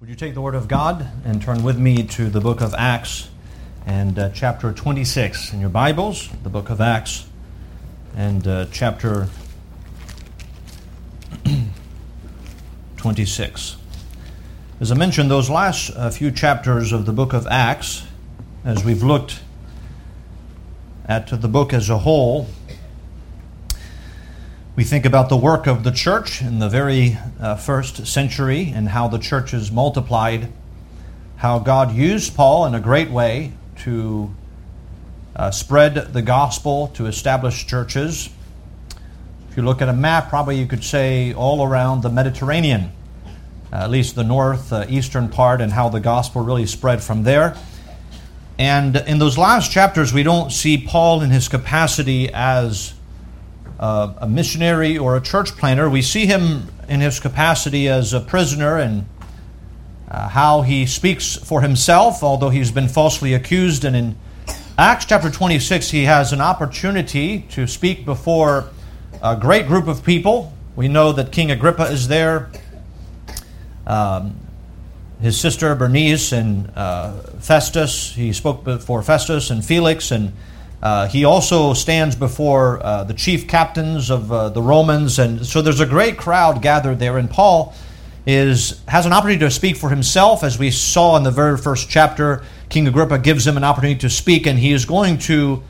Would you take the Word of God and turn with me to the book of Acts and uh, chapter 26 in your Bibles, the book of Acts and uh, chapter 26. As I mentioned, those last uh, few chapters of the book of Acts, as we've looked at the book as a whole, we think about the work of the church in the very uh, first century and how the church is multiplied, how God used Paul in a great way to uh, spread the gospel, to establish churches. If you look at a map, probably you could say all around the Mediterranean, uh, at least the north, uh, eastern part, and how the gospel really spread from there. And in those last chapters, we don't see Paul in his capacity as uh, a missionary or a church planter. We see him in his capacity as a prisoner and uh, how he speaks for himself, although he's been falsely accused. And in Acts chapter 26, he has an opportunity to speak before a great group of people. We know that King Agrippa is there, um, his sister Bernice, and uh, Festus. He spoke before Festus and Felix and uh, he also stands before uh, the chief captains of uh, the Romans, and so there's a great crowd gathered there. And Paul is has an opportunity to speak for himself, as we saw in the very first chapter. King Agrippa gives him an opportunity to speak, and he is going to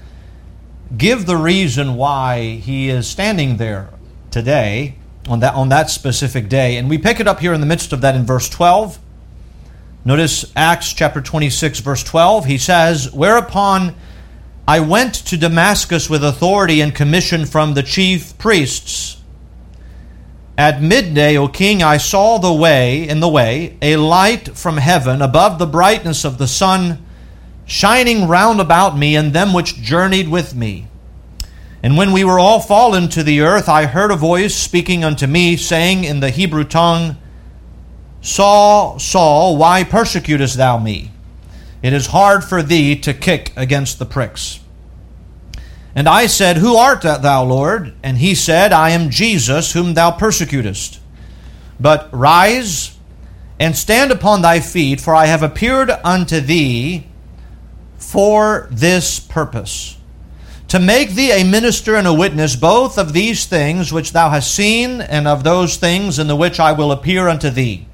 give the reason why he is standing there today on that on that specific day. And we pick it up here in the midst of that in verse 12. Notice Acts chapter 26, verse 12. He says, Whereupon I went to Damascus with authority and commission from the chief priests. At midday, O king, I saw the way, in the way, a light from heaven above the brightness of the sun, shining round about me and them which journeyed with me. And when we were all fallen to the earth, I heard a voice speaking unto me, saying in the Hebrew tongue, Saul, Saul, why persecutest thou me? It is hard for thee to kick against the pricks. And I said, Who art thou, Lord? And he said, I am Jesus, whom thou persecutest. But rise and stand upon thy feet, for I have appeared unto thee for this purpose to make thee a minister and a witness both of these things which thou hast seen, and of those things in the which I will appear unto thee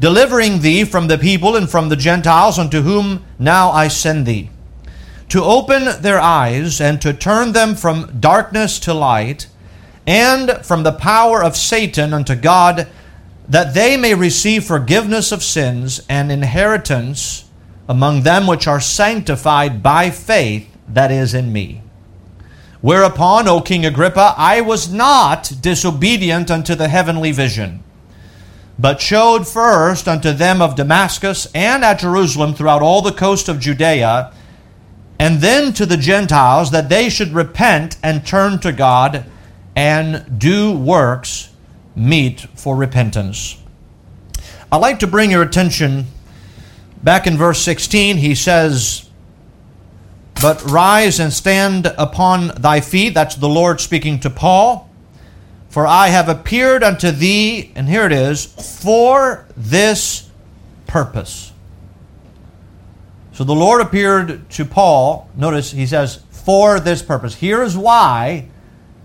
delivering thee from the people and from the Gentiles unto whom now I send thee, to open their eyes and to turn them from darkness to light, and from the power of Satan unto God, that they may receive forgiveness of sins and inheritance among them which are sanctified by faith that is in me. Whereupon, O King Agrippa, I was not disobedient unto the heavenly vision but showed first unto them of Damascus and at Jerusalem throughout all the coast of Judea, and then to the Gentiles that they should repent and turn to God and do works meet for repentance. I'd like to bring your attention back in verse 16. He says, But rise and stand upon thy feet. That's the Lord speaking to Paul. For I have appeared unto thee, and here it is, for this purpose. So the Lord appeared to Paul. Notice he says, for this purpose. Here is why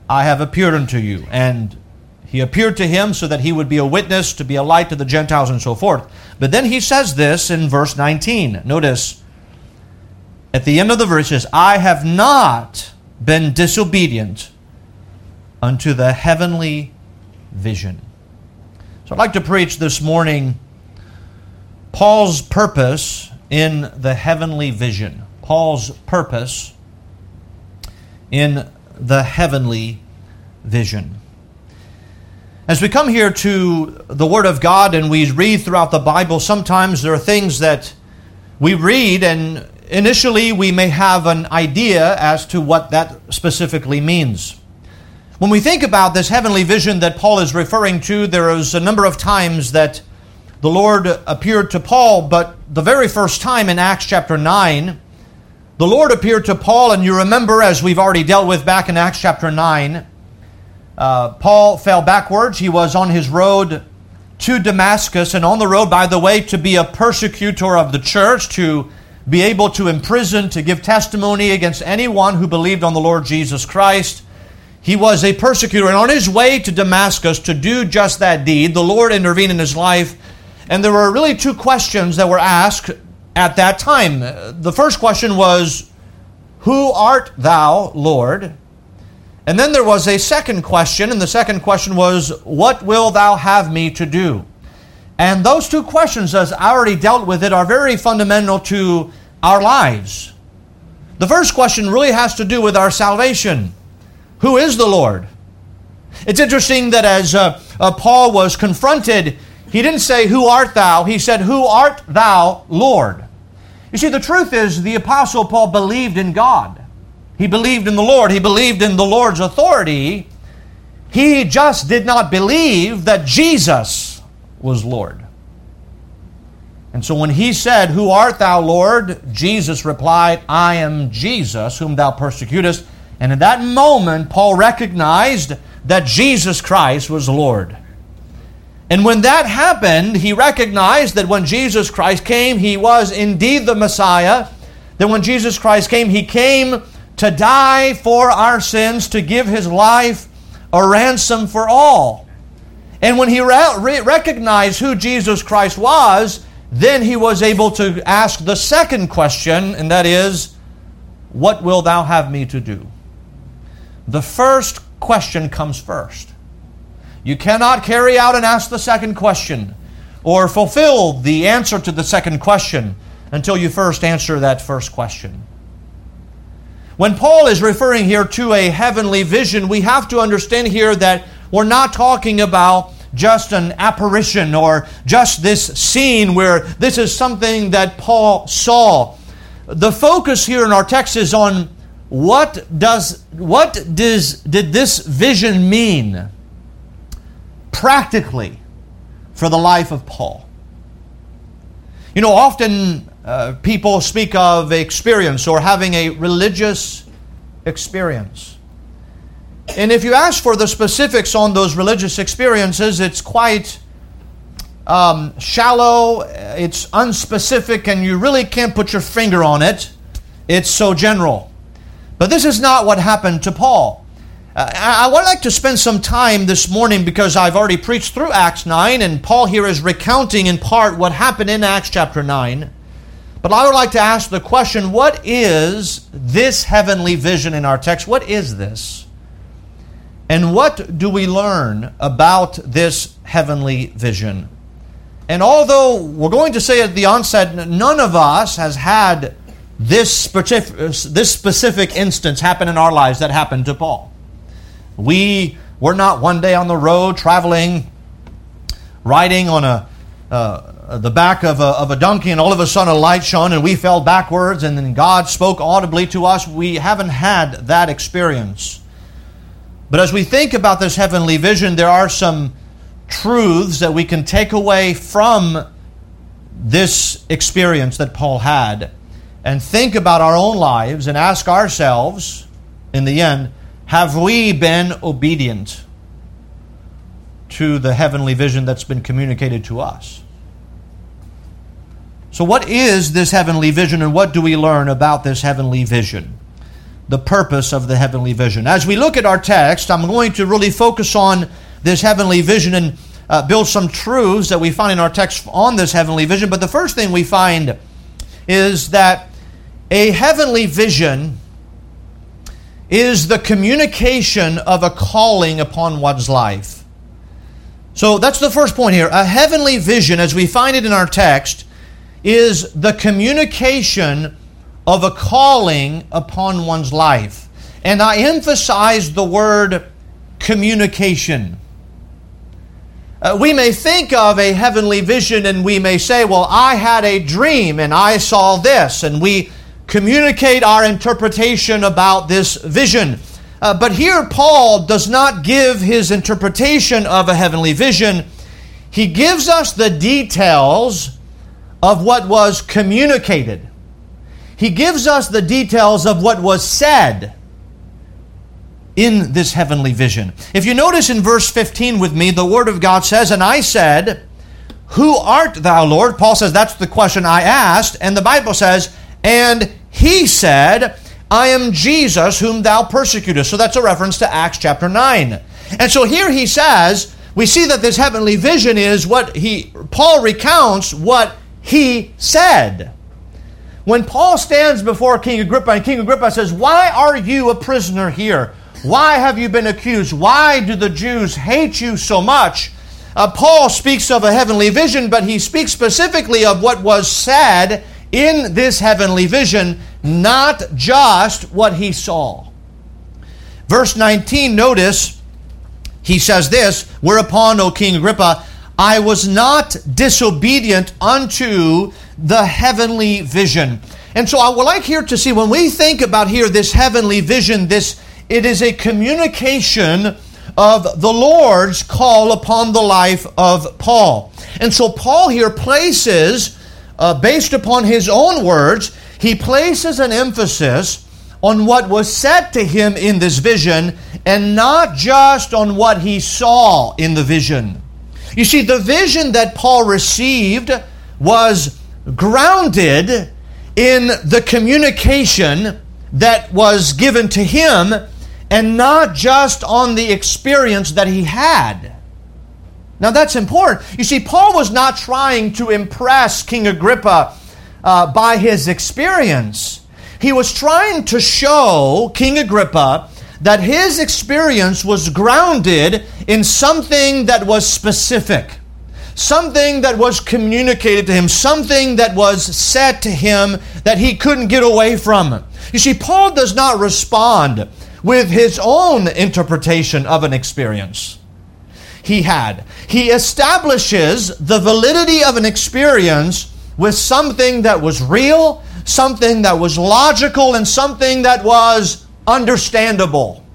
I have appeared unto you. And he appeared to him so that he would be a witness, to be a light to the Gentiles, and so forth. But then he says this in verse 19. Notice at the end of the verse, says, I have not been disobedient unto the heavenly vision. So I'd like to preach this morning Paul's purpose in the heavenly vision. Paul's purpose in the heavenly vision. As we come here to the Word of God and we read throughout the Bible, sometimes there are things that we read and initially we may have an idea as to what that specifically means. When we think about this heavenly vision that Paul is referring to, there is a number of times that the Lord appeared to Paul, but the very first time in Acts chapter 9, the Lord appeared to Paul, and you remember, as we've already dealt with back in Acts chapter 9, uh, Paul fell backwards. He was on his road to Damascus and on the road, by the way, to be a persecutor of the church, to be able to imprison, to give testimony against anyone who believed on the Lord Jesus Christ. He was a persecutor, and on his way to Damascus to do just that deed, the Lord intervened in his life. And there were really two questions that were asked at that time. The first question was, Who art thou, Lord? And then there was a second question, and the second question was, What will thou have me to do? And those two questions, as I already dealt with it, are very fundamental to our lives. The first question really has to do with our salvation. Who is the Lord? It's interesting that as uh, uh, Paul was confronted, he didn't say, Who art thou? He said, Who art thou, Lord? You see, the truth is, the Apostle Paul believed in God. He believed in the Lord. He believed in the Lord's authority. He just did not believe that Jesus was Lord. And so when he said, Who art thou, Lord? Jesus replied, I am Jesus, whom thou persecutest. And in that moment, Paul recognized that Jesus Christ was Lord. And when that happened, he recognized that when Jesus Christ came, he was indeed the Messiah. That when Jesus Christ came, he came to die for our sins, to give his life a ransom for all. And when he re- recognized who Jesus Christ was, then he was able to ask the second question, and that is, What will thou have me to do? The first question comes first. You cannot carry out and ask the second question or fulfill the answer to the second question until you first answer that first question. When Paul is referring here to a heavenly vision, we have to understand here that we're not talking about just an apparition or just this scene where this is something that Paul saw. The focus here in our text is on what does what does did this vision mean practically for the life of Paul? You know, often uh, people speak of experience or having a religious experience. And if you ask for the specifics on those religious experiences, it's quite um, shallow, it's unspecific, and you really can't put your finger on it. It's so general. But this is not what happened to Paul. Uh, I, I would like to spend some time this morning because I've already preached through Acts 9, and Paul here is recounting in part what happened in Acts chapter 9. But I would like to ask the question what is this heavenly vision in our text? What is this? And what do we learn about this heavenly vision? And although we're going to say at the onset, none of us has had this specific, this specific instance happened in our lives that happened to Paul. We were not one day on the road traveling, riding on a, uh, the back of a, of a donkey, and all of a sudden a light shone and we fell backwards, and then God spoke audibly to us. We haven't had that experience. But as we think about this heavenly vision, there are some truths that we can take away from this experience that Paul had and think about our own lives and ask ourselves, in the end, have we been obedient to the heavenly vision that's been communicated to us? So, what is this heavenly vision and what do we learn about this heavenly vision? The purpose of the heavenly vision. As we look at our text, I'm going to really focus on this heavenly vision and uh, build some truths that we find in our text on this heavenly vision. But the first thing we find is that a heavenly vision is the communication of a calling upon one's life. So that's the first point here. A heavenly vision, as we find it in our text, is the communication of a calling upon one's life. And I emphasize the word communication. Uh, we may think of a heavenly vision and we may say, Well, I had a dream and I saw this, and we communicate our interpretation about this vision. Uh, but here, Paul does not give his interpretation of a heavenly vision. He gives us the details of what was communicated. He gives us the details of what was said in this heavenly vision. If you notice in verse 15 with me, the Word of God says, And I said, Who art thou, Lord? Paul says, That's the question I asked. And the Bible says, And he said, I am Jesus whom thou persecutest. So that's a reference to Acts chapter 9. And so here he says, we see that this heavenly vision is what he Paul recounts what he said. When Paul stands before King Agrippa and King Agrippa says, "Why are you a prisoner here? Why have you been accused? Why do the Jews hate you so much?" Uh, Paul speaks of a heavenly vision, but he speaks specifically of what was said in this heavenly vision, not just what he saw. Verse 19, notice he says this Whereupon, O King Agrippa, I was not disobedient unto the heavenly vision. And so I would like here to see when we think about here this heavenly vision, this it is a communication of the Lord's call upon the life of Paul. And so Paul here places, uh, based upon his own words, he places an emphasis on what was said to him in this vision and not just on what he saw in the vision. You see, the vision that Paul received was grounded in the communication that was given to him and not just on the experience that he had. Now that's important. You see, Paul was not trying to impress King Agrippa uh, by his experience. He was trying to show King Agrippa that his experience was grounded in something that was specific, something that was communicated to him, something that was said to him that he couldn't get away from. You see, Paul does not respond with his own interpretation of an experience he had. He establishes the validity of an experience with something that was real, something that was logical, and something that was understandable.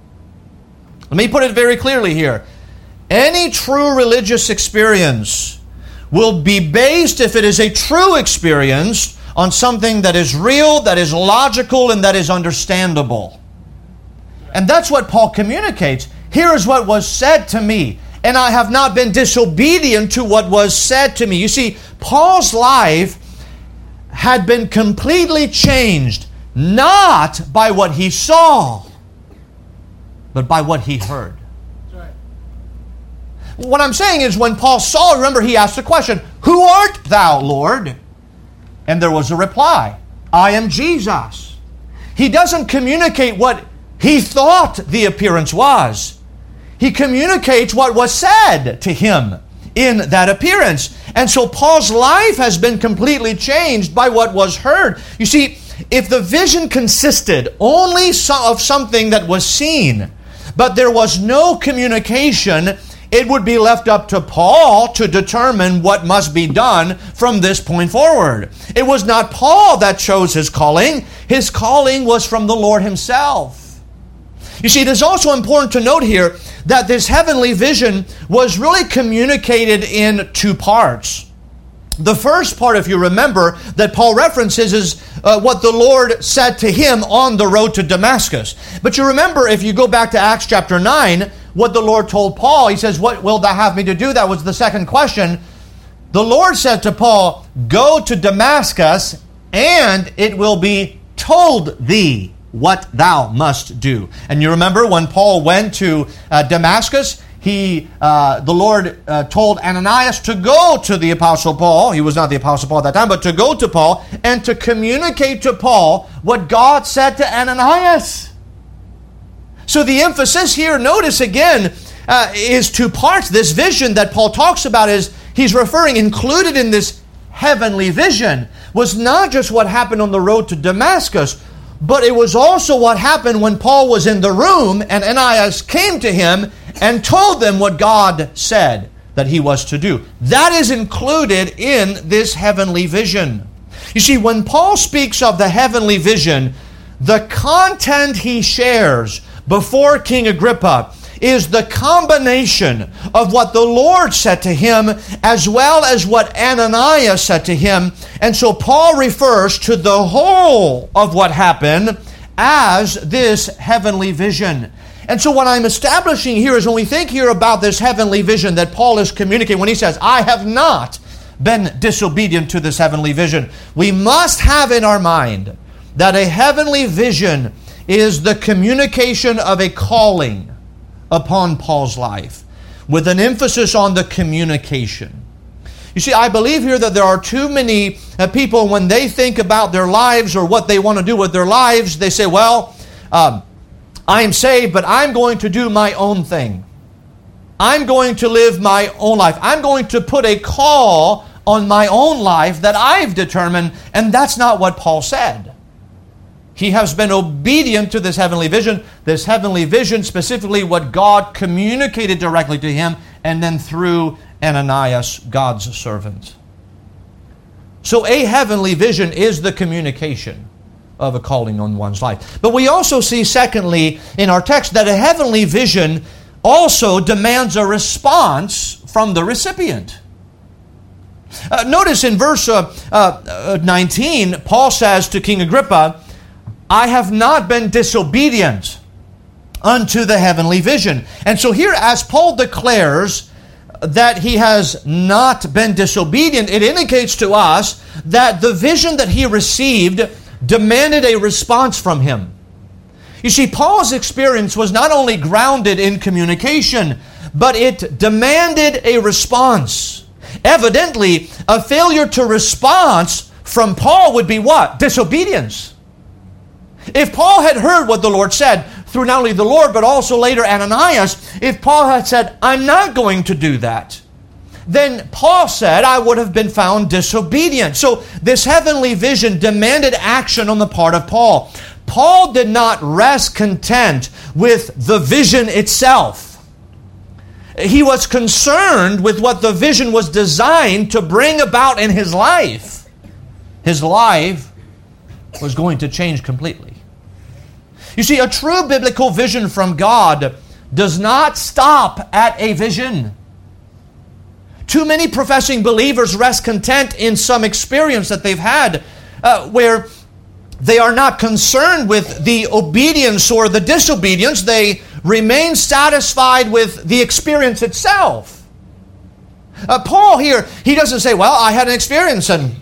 Let me put it very clearly here. Any true religious experience will be based, if it is a true experience, on something that is real, that is logical, and that is understandable. And that's what Paul communicates. Here is what was said to me, and I have not been disobedient to what was said to me. You see, Paul's life had been completely changed, not by what he saw, but by what he heard. What I'm saying is, when Paul saw, remember, he asked the question, Who art thou, Lord? And there was a reply, I am Jesus. He doesn't communicate what he thought the appearance was, he communicates what was said to him in that appearance. And so Paul's life has been completely changed by what was heard. You see, if the vision consisted only of something that was seen, but there was no communication, it would be left up to Paul to determine what must be done from this point forward. It was not Paul that chose his calling, his calling was from the Lord himself. You see, it is also important to note here that this heavenly vision was really communicated in two parts. The first part, if you remember, that Paul references is uh, what the Lord said to him on the road to Damascus. But you remember, if you go back to Acts chapter 9, what the Lord told Paul, he says, What will thou have me to do? That was the second question. The Lord said to Paul, Go to Damascus, and it will be told thee what thou must do. And you remember when Paul went to uh, Damascus, he, uh, the Lord uh, told Ananias to go to the Apostle Paul. He was not the Apostle Paul at that time, but to go to Paul and to communicate to Paul what God said to Ananias. So the emphasis here, notice again, uh, is two parts. This vision that Paul talks about is, he's referring, included in this heavenly vision, was not just what happened on the road to Damascus, but it was also what happened when Paul was in the room and Ananias came to him and told them what God said that he was to do. That is included in this heavenly vision. You see, when Paul speaks of the heavenly vision, the content he shares before King Agrippa is the combination of what the Lord said to him as well as what Ananias said to him. And so Paul refers to the whole of what happened as this heavenly vision. And so, what I'm establishing here is when we think here about this heavenly vision that Paul is communicating, when he says, I have not been disobedient to this heavenly vision. We must have in our mind that a heavenly vision is the communication of a calling upon Paul's life, with an emphasis on the communication. You see, I believe here that there are too many uh, people when they think about their lives or what they want to do with their lives, they say, Well, um, I'm saved, but I'm going to do my own thing. I'm going to live my own life. I'm going to put a call on my own life that I've determined, and that's not what Paul said. He has been obedient to this heavenly vision. This heavenly vision, specifically what God communicated directly to him, and then through Ananias, God's servant. So, a heavenly vision is the communication of a calling on one's life. But we also see, secondly, in our text, that a heavenly vision also demands a response from the recipient. Uh, notice in verse uh, uh, 19, Paul says to King Agrippa, I have not been disobedient unto the heavenly vision. And so here, as Paul declares that he has not been disobedient, it indicates to us that the vision that he received demanded a response from him. You see, Paul's experience was not only grounded in communication, but it demanded a response. Evidently, a failure to response from Paul would be what? Disobedience. If Paul had heard what the Lord said, through not only the Lord, but also later Ananias, if Paul had said, I'm not going to do that, then Paul said, I would have been found disobedient. So this heavenly vision demanded action on the part of Paul. Paul did not rest content with the vision itself. He was concerned with what the vision was designed to bring about in his life. His life was going to change completely. You see, a true biblical vision from God does not stop at a vision. Too many professing believers rest content in some experience that they've had uh, where they are not concerned with the obedience or the disobedience. They remain satisfied with the experience itself. Uh, Paul here, he doesn't say, Well, I had an experience and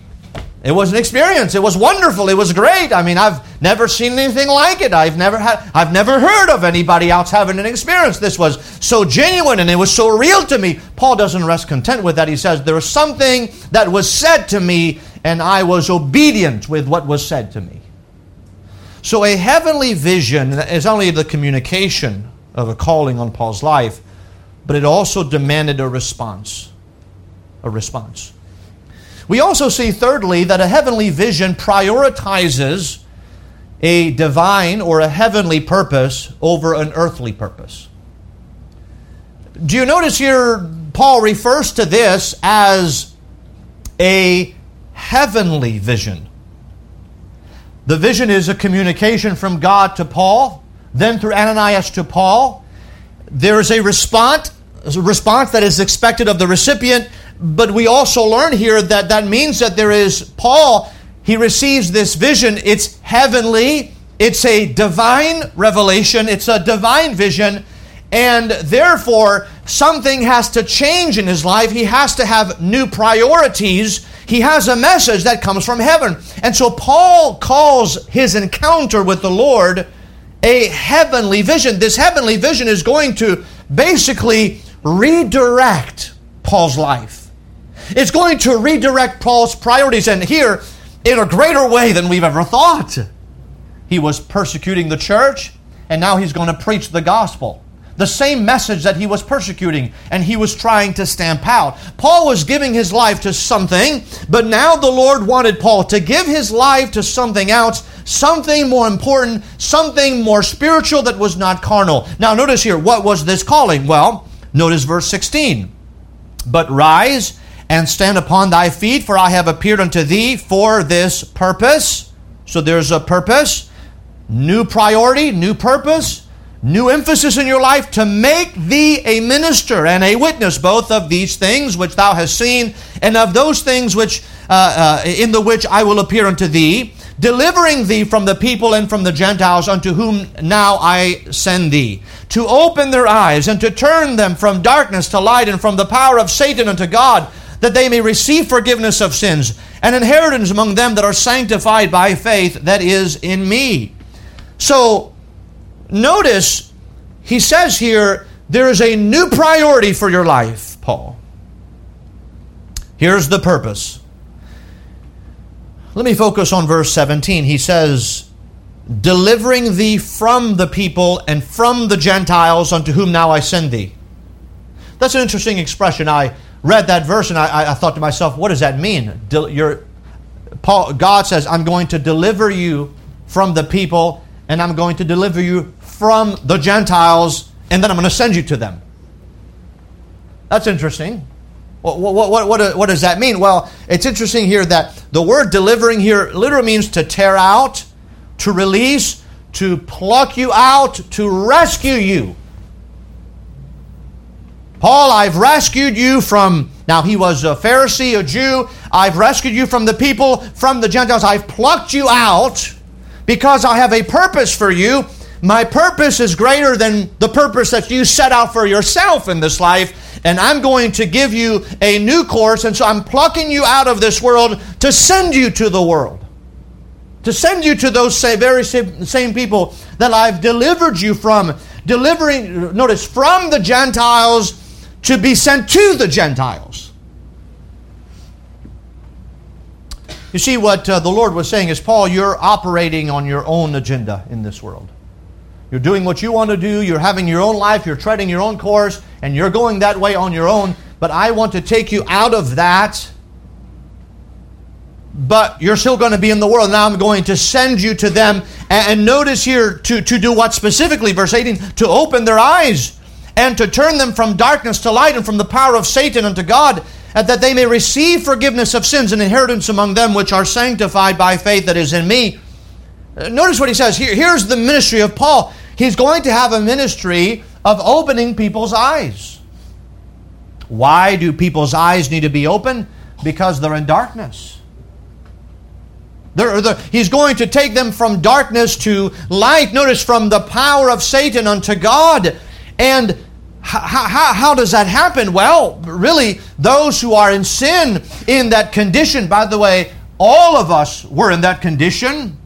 it was an experience. It was wonderful. It was great. I mean, I've never seen anything like it. I've never had I've never heard of anybody else having an experience. This was so genuine and it was so real to me. Paul doesn't rest content with that. He says there was something that was said to me and I was obedient with what was said to me. So a heavenly vision is only the communication of a calling on Paul's life, but it also demanded a response. A response. We also see, thirdly, that a heavenly vision prioritizes a divine or a heavenly purpose over an earthly purpose. Do you notice here, Paul refers to this as a heavenly vision? The vision is a communication from God to Paul, then through Ananias to Paul. There is a response, a response that is expected of the recipient, but we also learn here that that means that there is Paul, he receives this vision. It's heavenly, it's a divine revelation, it's a divine vision, and therefore something has to change in his life. He has to have new priorities. He has a message that comes from heaven. And so Paul calls his encounter with the Lord a heavenly vision. This heavenly vision is going to basically redirect Paul's life. It's going to redirect Paul's priorities, and here in a greater way than we've ever thought. He was persecuting the church, and now he's going to preach the gospel. The same message that he was persecuting and he was trying to stamp out. Paul was giving his life to something, but now the Lord wanted Paul to give his life to something else, something more important, something more spiritual that was not carnal. Now, notice here, what was this calling? Well, notice verse 16. But rise and stand upon thy feet, for I have appeared unto thee for this purpose. So there's a purpose, new priority, new purpose, new emphasis in your life to make thee a minister and a witness both of these things which thou hast seen and of those things which uh, uh, in the which I will appear unto thee, delivering thee from the people and from the Gentiles unto whom now I send thee, to open their eyes and to turn them from darkness to light and from the power of Satan unto God that they may receive forgiveness of sins and inheritance among them that are sanctified by faith that is in me. So, notice he says here, there is a new priority for your life, Paul. Here's the purpose. Let me focus on verse 17. He says, Delivering thee from the people and from the Gentiles unto whom now I send thee. That's an interesting expression. I read that verse and I, I thought to myself, what does that mean? Del- Paul, God says, I'm going to deliver you from the people and I'm going to deliver you from the Gentiles and then I'm going to send you to them. That's interesting. What, what, what, what, what does that mean? Well, it's interesting here that the word delivering here literally means to tear out, to release, to pluck you out, to rescue you. Paul, I've rescued you from, now he was a Pharisee, a Jew. I've rescued you from the people, from the Gentiles. I've plucked you out because I have a purpose for you. My purpose is greater than the purpose that you set out for yourself in this life. And I'm going to give you a new course. And so I'm plucking you out of this world to send you to the world. To send you to those say very same people that I've delivered you from. Delivering, notice, from the Gentiles to be sent to the Gentiles. You see, what uh, the Lord was saying is, Paul, you're operating on your own agenda in this world. You're doing what you want to do, you're having your own life, you're treading your own course, and you're going that way on your own. But I want to take you out of that. But you're still going to be in the world. Now I'm going to send you to them. And notice here to, to do what specifically, verse 18, to open their eyes and to turn them from darkness to light and from the power of Satan unto God, and that they may receive forgiveness of sins and inheritance among them which are sanctified by faith that is in me. Uh, notice what he says here. Here's the ministry of Paul. He's going to have a ministry of opening people's eyes. Why do people's eyes need to be open? Because they're in darkness. They're, they're, he's going to take them from darkness to light. Notice from the power of Satan unto God. And how, how, how, does that happen? Well, really, those who are in sin, in that condition, by the way, all of us were in that condition.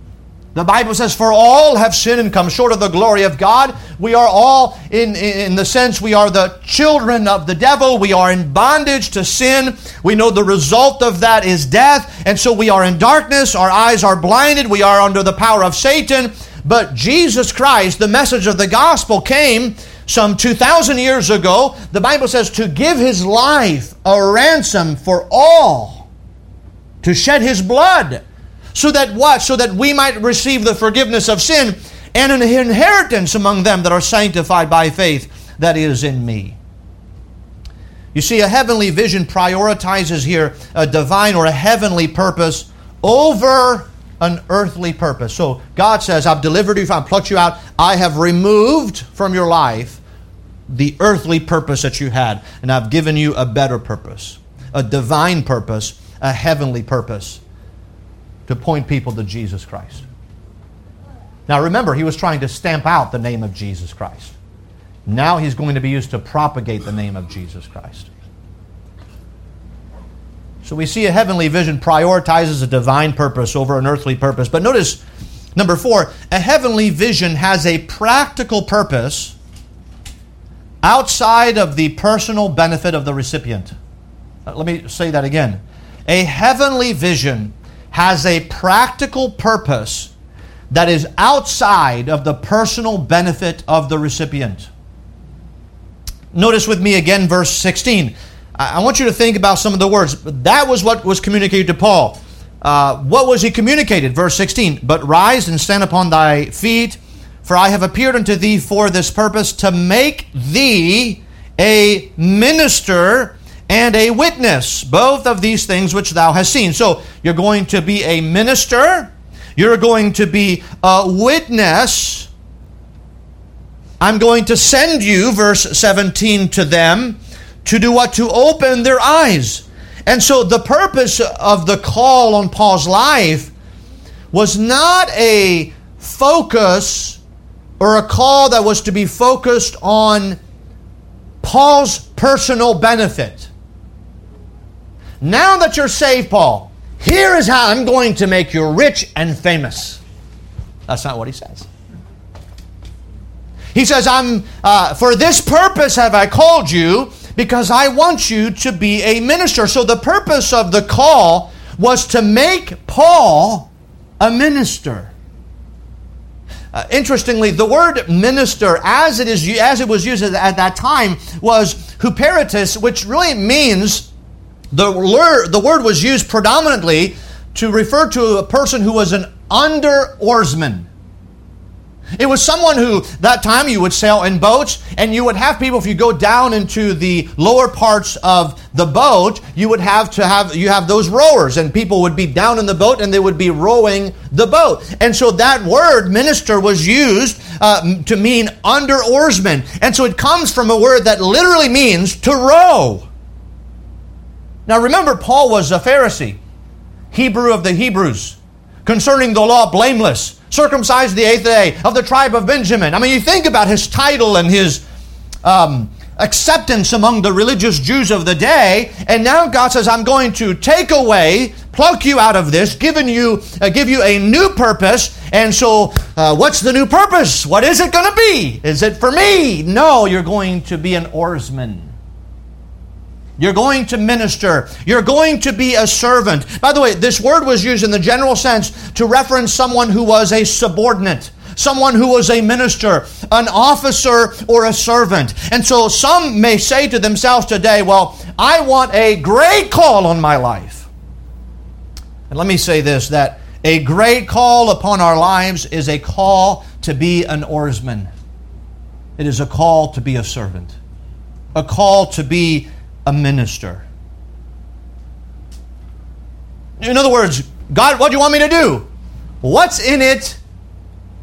The Bible says, For all have sinned and come short of the glory of God. We are all, in, in the sense, we are the children of the devil. We are in bondage to sin. We know the result of that is death. And so we are in darkness. Our eyes are blinded. We are under the power of Satan. But Jesus Christ, the message of the gospel, came some 2,000 years ago, the Bible says to give his life a ransom for all, to shed his blood. So that what? So that we might receive the forgiveness of sin and an inheritance among them that are sanctified by faith that is in me. You see, a heavenly vision prioritizes here a divine or a heavenly purpose over an earthly purpose. So God says, I've delivered you, I've plucked you out, I have removed from your life the earthly purpose that you had, and I've given you a better purpose, a divine purpose, a heavenly purpose to point people to Jesus Christ. Now remember, he was trying to stamp out the name of Jesus Christ. Now he's going to be used to propagate the name of Jesus Christ. So we see a heavenly vision prioritizes a divine purpose over an earthly purpose. But notice, number four, a heavenly vision has a practical purpose outside of the personal benefit of the recipient. Uh, let me say that again. A heavenly vision has a practical purpose that is outside of the personal benefit of the recipient. Notice with me again verse 16. I want you to think about some of the words. That was what was communicated to Paul. Uh, what was he communicated? Verse 16. But rise and stand upon thy feet, for I have appeared unto thee for this purpose, to make thee a minister and a witness, both of these things which thou hast seen. So you're going to be a minister, you're going to be a witness. I'm going to send you, verse 17, to them to do what? To open their eyes. And so the purpose of the call on Paul's life was not a focus or a call that was to be focused on Paul's personal benefit. Now that you're saved, Paul, here is how I'm going to make you rich and famous. That's not what he says. He says, I'm, uh, For this purpose have I called you, because I want you to be a minister. So the purpose of the call was to make Paul a minister. Uh, interestingly, the word minister, as it is as it was used at that time, was huperitus, which really means the the word was used predominantly to refer to a person who was an under oarsman. It was someone who, that time, you would sail in boats, and you would have people, if you go down into the lower parts of the boat, you would have to have, you have those rowers, and people would be down in the boat and they would be rowing the boat. And so that word, minister, was used uh, to mean under oarsman. And so it comes from a word that literally means to row. Now remember, Paul was a Pharisee, Hebrew of the Hebrews, concerning the law blameless circumcised the eighth day, of the tribe of Benjamin. I mean, you think about his title and his um, acceptance among the religious Jews of the day, and now God says, I'm going to take away, pluck you out of this, giving you, uh, give you a new purpose. And so, uh, what's the new purpose? What is it going to be? Is it for me? No, you're going to be an oarsman. You're going to minister. You're going to be a servant. By the way, this word was used in the general sense to reference someone who was a subordinate, someone who was a minister, an officer, or a servant. And so some may say to themselves today, well, I want a great call on my life. And let me say this that a great call upon our lives is a call to be an oarsman, it is a call to be a servant, a call to be a minister. In other words, God, what do you want me to do? What's in it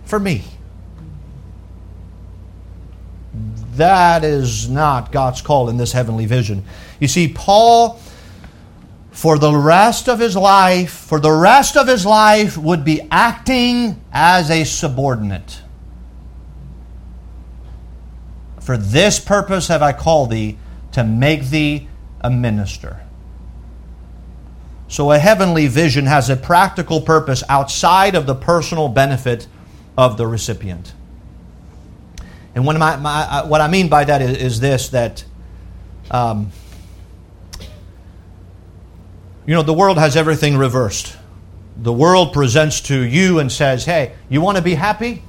for me? That is not God's call in this heavenly vision. You see, Paul, for the rest of his life, for the rest of his life, would be acting as a subordinate. For this purpose have I called thee to make thee a minister. So, a heavenly vision has a practical purpose outside of the personal benefit of the recipient. And my, uh, what I mean by that is, is this that, um, you know, the world has everything reversed. The world presents to you and says, hey, you want to be happy?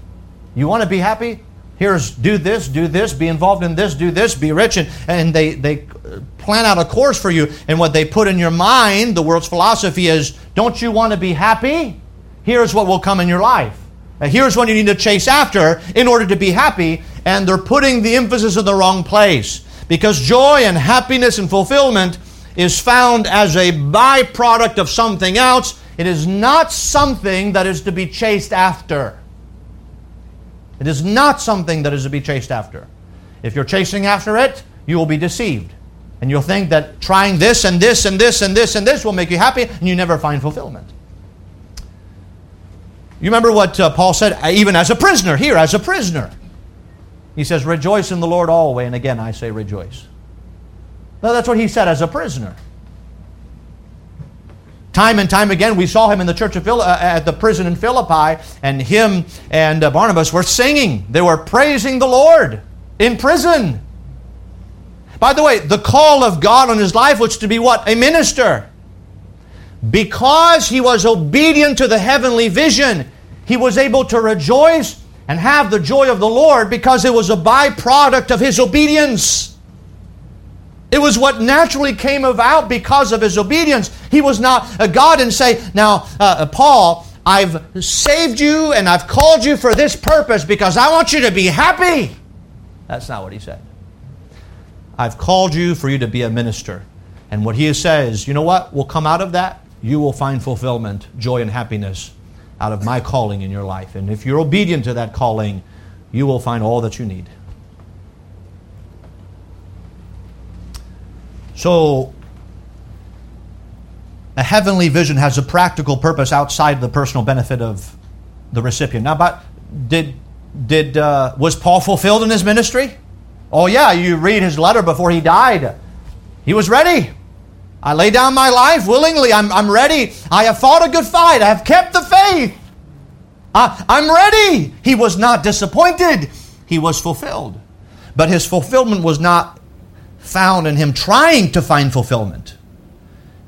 You want to be happy? Here's do this, do this, be involved in this, do this, be rich. And, and they, they uh, plan out a course for you. And what they put in your mind, the world's philosophy is don't you want to be happy? Here's what will come in your life. Here's what you need to chase after in order to be happy. And they're putting the emphasis in the wrong place. Because joy and happiness and fulfillment is found as a byproduct of something else. It is not something that is to be chased after. It is not something that is to be chased after. If you're chasing after it, you will be deceived. And you'll think that trying this and this and this and this and this will make you happy, and you never find fulfillment. You remember what uh, Paul said, even as a prisoner, here, as a prisoner. He says, Rejoice in the Lord always. And again, I say rejoice. Now, that's what he said as a prisoner. Time and time again, we saw him in the church of Phil- uh, at the prison in Philippi, and him and uh, Barnabas were singing. They were praising the Lord in prison. By the way, the call of God on his life was to be what? A minister. Because he was obedient to the heavenly vision, he was able to rejoice and have the joy of the Lord because it was a byproduct of his obedience. It was what naturally came about because of his obedience. He was not a God and say, Now, uh, uh, Paul, I've saved you and I've called you for this purpose because I want you to be happy. That's not what he said. I've called you for you to be a minister. And what he says, you know what will come out of that? You will find fulfillment, joy, and happiness out of my calling in your life. And if you're obedient to that calling, you will find all that you need. So, a heavenly vision has a practical purpose outside the personal benefit of the recipient. Now, but did did uh, was Paul fulfilled in his ministry? Oh yeah, you read his letter before he died. He was ready. I lay down my life willingly. I'm, I'm ready. I have fought a good fight. I have kept the faith. I, I'm ready. He was not disappointed. He was fulfilled. But his fulfillment was not found in him trying to find fulfillment.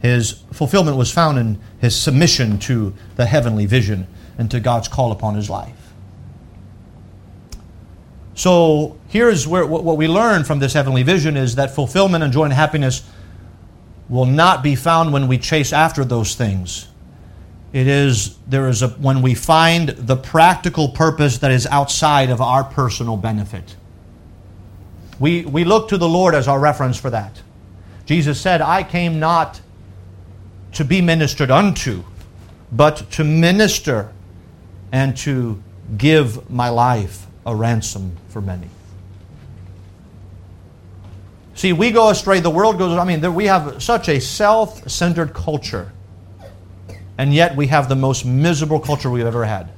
His fulfillment was found in his submission to the heavenly vision and to God's call upon his life. So here's where what we learn from this heavenly vision is that fulfillment and joy and happiness will not be found when we chase after those things. It is there is a when we find the practical purpose that is outside of our personal benefit. We we look to the Lord as our reference for that. Jesus said, "I came not to be ministered unto, but to minister and to give my life a ransom for many. See, we go astray, the world goes, I mean, we have such a self centered culture, and yet we have the most miserable culture we've ever had.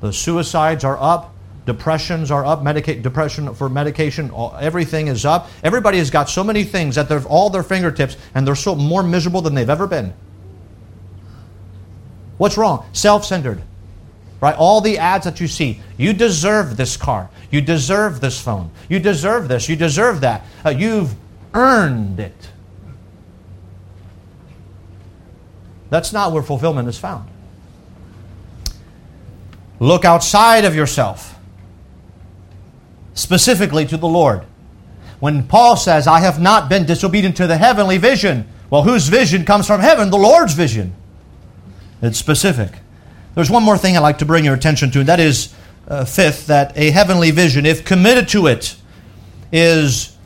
The suicides are up, depressions are up, medica- depression for medication, everything is up. Everybody has got so many things at their, all their fingertips, and they're so more miserable than they've ever been. What's wrong? Self centered. Right? All the ads that you see. You deserve this car. You deserve this phone. You deserve this. You deserve that. Uh, you've earned it. That's not where fulfillment is found. Look outside of yourself, specifically to the Lord. When Paul says, I have not been disobedient to the heavenly vision, well, whose vision comes from heaven? The Lord's vision. It's specific. There's one more thing I'd like to bring your attention to, and that is, uh, fifth, that a heavenly vision, if committed to it, is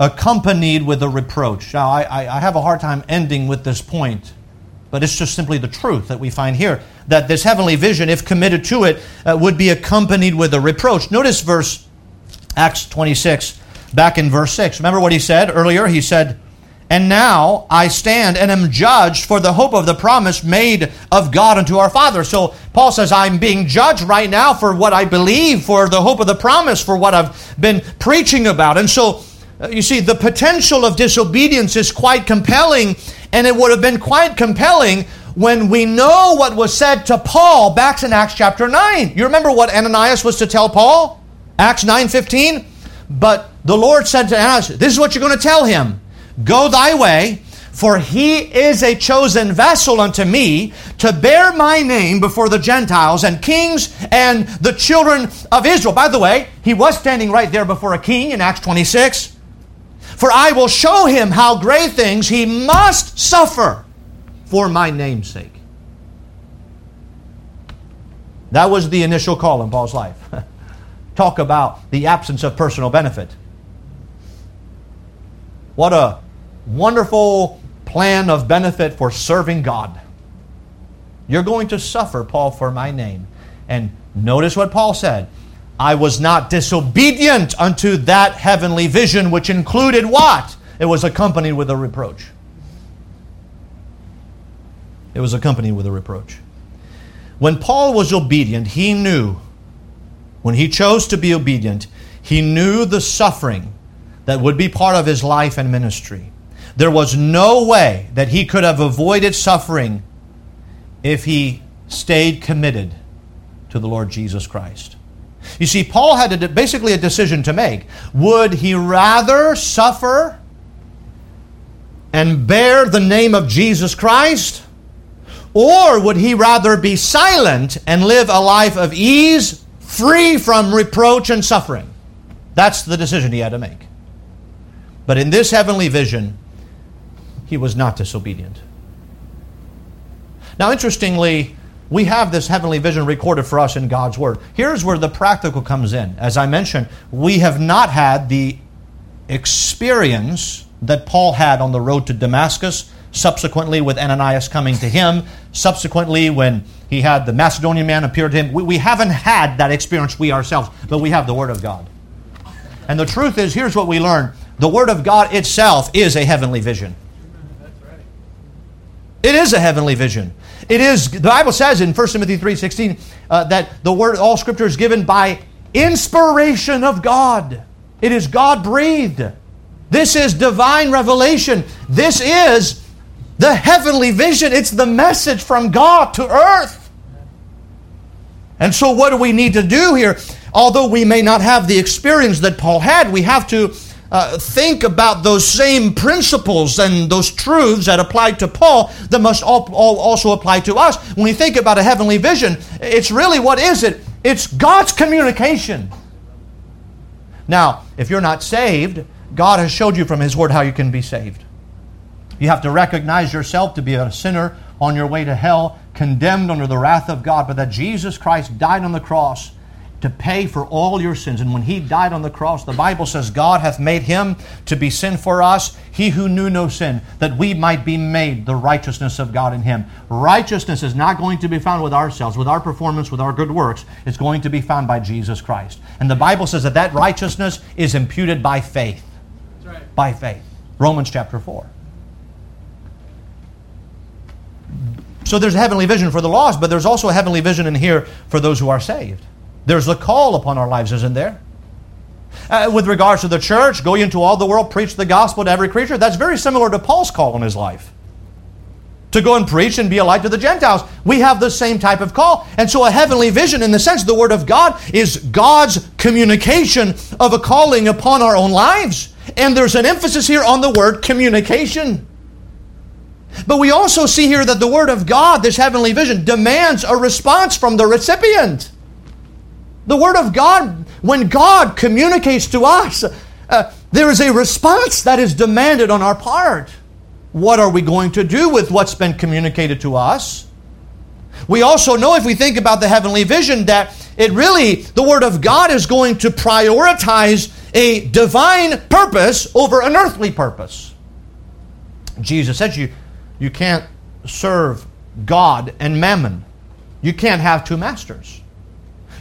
accompanied with a reproach. Now, I, I have a hard time ending with this point, but it's just simply the truth that we find here that this heavenly vision, if committed to it, uh, would be accompanied with a reproach. Notice verse Acts 26, back in verse 6. Remember what he said earlier? He said, and now I stand and am judged for the hope of the promise made of God unto our Father. So Paul says, I'm being judged right now for what I believe, for the hope of the promise, for what I've been preaching about. And so, uh, you see, the potential of disobedience is quite compelling, and it would have been quite compelling when we know what was said to Paul back in Acts chapter 9. You remember what Ananias was to tell Paul? Acts 9:15? But the Lord said to Ananias, This is what you're going to tell him. Go thy way, for he is a chosen vessel unto me to bear my name before the Gentiles and kings and the children of Israel. By the way, he was standing right there before a king in Acts 26. For I will show him how great things he must suffer for my name's sake. That was the initial call in Paul's life. Talk about the absence of personal benefit. What a wonderful plan of benefit for serving God. You're going to suffer, Paul, for my name. And notice what Paul said I was not disobedient unto that heavenly vision, which included what? It was accompanied with a reproach. It was accompanied with a reproach. When Paul was obedient, he knew, when he chose to be obedient, he knew the suffering that would be part of his life and ministry. There was no way that he could have avoided suffering if he stayed committed to the Lord Jesus Christ. You see, Paul had a, basically a decision to make. Would he rather suffer and bear the name of Jesus Christ? Or would he rather be silent and live a life of ease, free from reproach and suffering? That's the decision he had to make. But in this heavenly vision, he was not disobedient. Now, interestingly, we have this heavenly vision recorded for us in God's Word. Here's where the practical comes in. As I mentioned, we have not had the experience that Paul had on the road to Damascus, subsequently with Ananias coming to him, subsequently when he had the Macedonian man appear to him. We, we haven't had that experience we ourselves, but we have the Word of God. And the truth is, here's what we learn the Word of God itself is a heavenly vision. It is a heavenly vision. It is, the Bible says in 1 Timothy 3.16 uh, that the word, all scripture is given by inspiration of God. It is God breathed. This is divine revelation. This is the heavenly vision. It's the message from God to earth. And so, what do we need to do here? Although we may not have the experience that Paul had, we have to uh, think about those same principles and those truths that applied to Paul that must all, all also apply to us. When we think about a heavenly vision, it's really what is it? It's God's communication. Now, if you're not saved, God has showed you from His Word how you can be saved. You have to recognize yourself to be a sinner on your way to hell, condemned under the wrath of God, but that Jesus Christ died on the cross to pay for all your sins. And when he died on the cross, the Bible says, God hath made him to be sin for us, he who knew no sin, that we might be made the righteousness of God in him. Righteousness is not going to be found with ourselves, with our performance, with our good works. It's going to be found by Jesus Christ. And the Bible says that that righteousness is imputed by faith. Right. By faith. Romans chapter 4. So there's a heavenly vision for the lost, but there's also a heavenly vision in here for those who are saved. There's a call upon our lives, isn't there? Uh, with regards to the church, go into all the world, preach the gospel to every creature. That's very similar to Paul's call in his life. To go and preach and be a light to the Gentiles. We have the same type of call. And so, a heavenly vision, in the sense the Word of God, is God's communication of a calling upon our own lives. And there's an emphasis here on the word communication. But we also see here that the Word of God, this heavenly vision, demands a response from the recipient. The Word of God, when God communicates to us, uh, there is a response that is demanded on our part. What are we going to do with what's been communicated to us? We also know, if we think about the heavenly vision, that it really, the Word of God is going to prioritize a divine purpose over an earthly purpose. Jesus said to you, you can't serve God and mammon. You can't have two masters.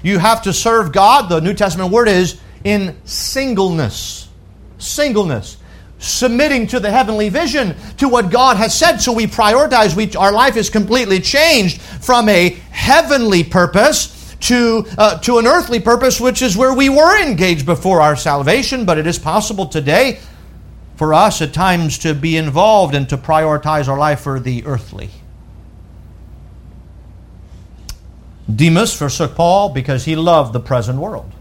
You have to serve God, the New Testament word is, in singleness. Singleness. Submitting to the heavenly vision, to what God has said. So we prioritize, we, our life is completely changed from a heavenly purpose to, uh, to an earthly purpose, which is where we were engaged before our salvation. But it is possible today for us at times to be involved and to prioritize our life for the earthly. Demas forsook Paul because he loved the present world.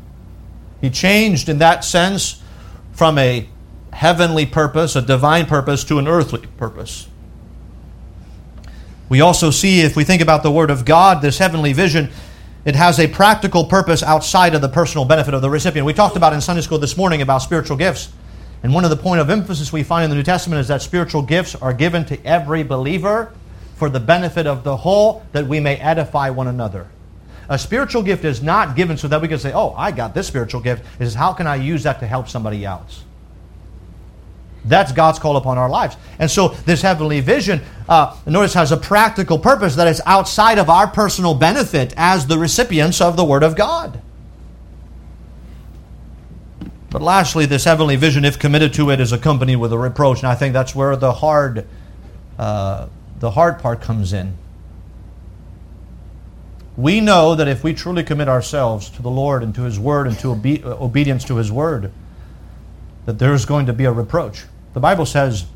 He changed in that sense from a heavenly purpose, a divine purpose, to an earthly purpose. We also see, if we think about the Word of God, this heavenly vision, it has a practical purpose outside of the personal benefit of the recipient. We talked about in Sunday school this morning about spiritual gifts. And one of the point of emphasis we find in the New Testament is that spiritual gifts are given to every believer for the benefit of the whole, that we may edify one another. A spiritual gift is not given so that we can say, oh, I got this spiritual gift. It is how can I use that to help somebody else? That's God's call upon our lives. And so this heavenly vision, uh, notice, has a practical purpose that is outside of our personal benefit as the recipients of the Word of God. But lastly, this heavenly vision, if committed to it, is accompanied with a reproach. And I think that's where the hard, uh, the hard part comes in. We know that if we truly commit ourselves to the Lord and to His Word and to obe- obedience to His Word, that there is going to be a reproach. The Bible says,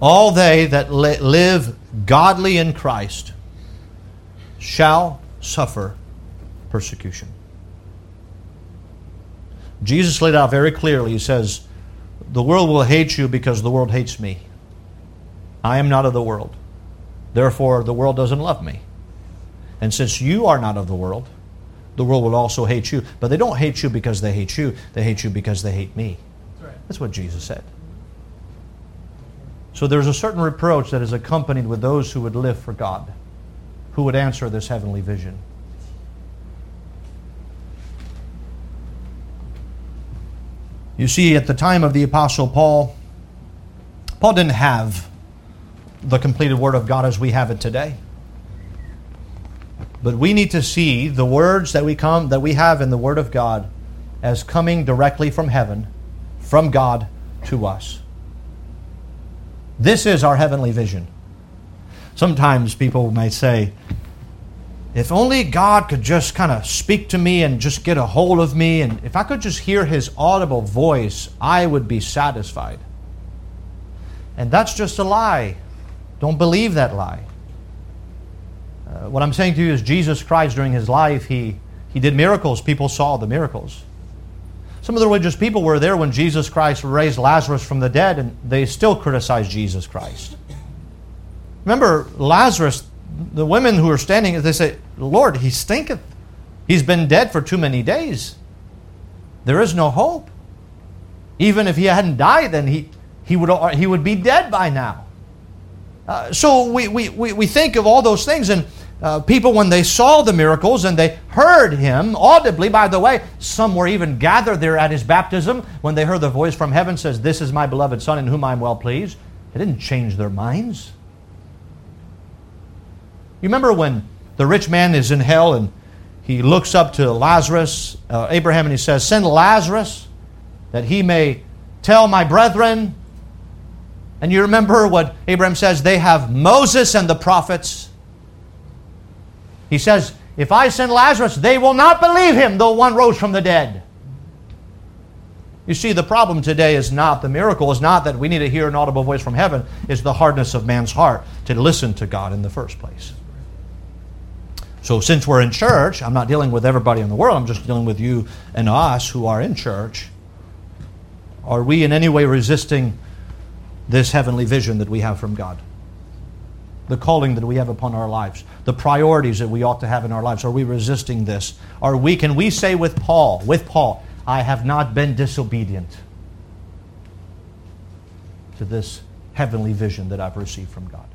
All they that li- live godly in Christ shall suffer persecution. Jesus laid out very clearly. He says, The world will hate you because the world hates me. I am not of the world. Therefore, the world doesn't love me. And since you are not of the world, the world will also hate you. But they don't hate you because they hate you, they hate you because they hate me. That's what Jesus said. So there's a certain reproach that is accompanied with those who would live for God, who would answer this heavenly vision. You see, at the time of the Apostle Paul, Paul didn't have the completed Word of God as we have it today. But we need to see the words that we come that we have in the Word of God as coming directly from heaven, from God to us. This is our heavenly vision. Sometimes people might say, if only God could just kind of speak to me and just get a hold of me, and if I could just hear His audible voice, I would be satisfied. And that's just a lie. Don't believe that lie. Uh, what I'm saying to you is Jesus Christ during His life, He, he did miracles. People saw the miracles. Some of the religious people were there when Jesus Christ raised Lazarus from the dead, and they still criticized Jesus Christ. Remember, Lazarus, the women who are standing, they say, Lord, he stinketh. He's been dead for too many days. There is no hope. Even if he hadn't died, then he, he, would, he would be dead by now. Uh, so we, we, we, we think of all those things, and uh, people, when they saw the miracles and they heard him audibly, by the way, some were even gathered there at his baptism when they heard the voice from heaven says, This is my beloved Son in whom I am well pleased. It didn't change their minds. You remember when the rich man is in hell and he looks up to Lazarus, uh, Abraham, and he says, Send Lazarus that he may tell my brethren. And you remember what Abraham says? They have Moses and the prophets. He says, If I send Lazarus, they will not believe him, though one rose from the dead. You see, the problem today is not, the miracle is not that we need to hear an audible voice from heaven, it's the hardness of man's heart to listen to God in the first place. So, since we're in church, I'm not dealing with everybody in the world, I'm just dealing with you and us who are in church. Are we in any way resisting this heavenly vision that we have from God? The calling that we have upon our lives, the priorities that we ought to have in our lives. Are we resisting this? Are we, can we say with Paul, with Paul, I have not been disobedient to this heavenly vision that I've received from God?